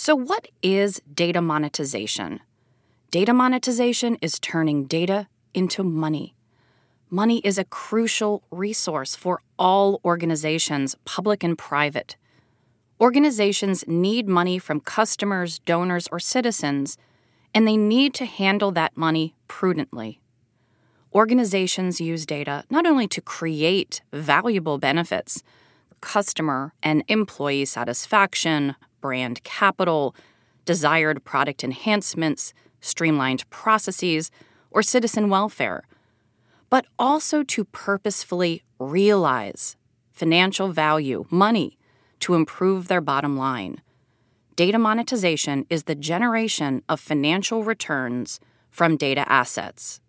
So, what is data monetization? Data monetization is turning data into money. Money is a crucial resource for all organizations, public and private. Organizations need money from customers, donors, or citizens, and they need to handle that money prudently. Organizations use data not only to create valuable benefits, customer and employee satisfaction, brand capital, desired product enhancements, streamlined processes, or citizen welfare, but also to purposefully realize financial value, money, to improve their bottom line. Data monetization is the generation of financial returns from data assets.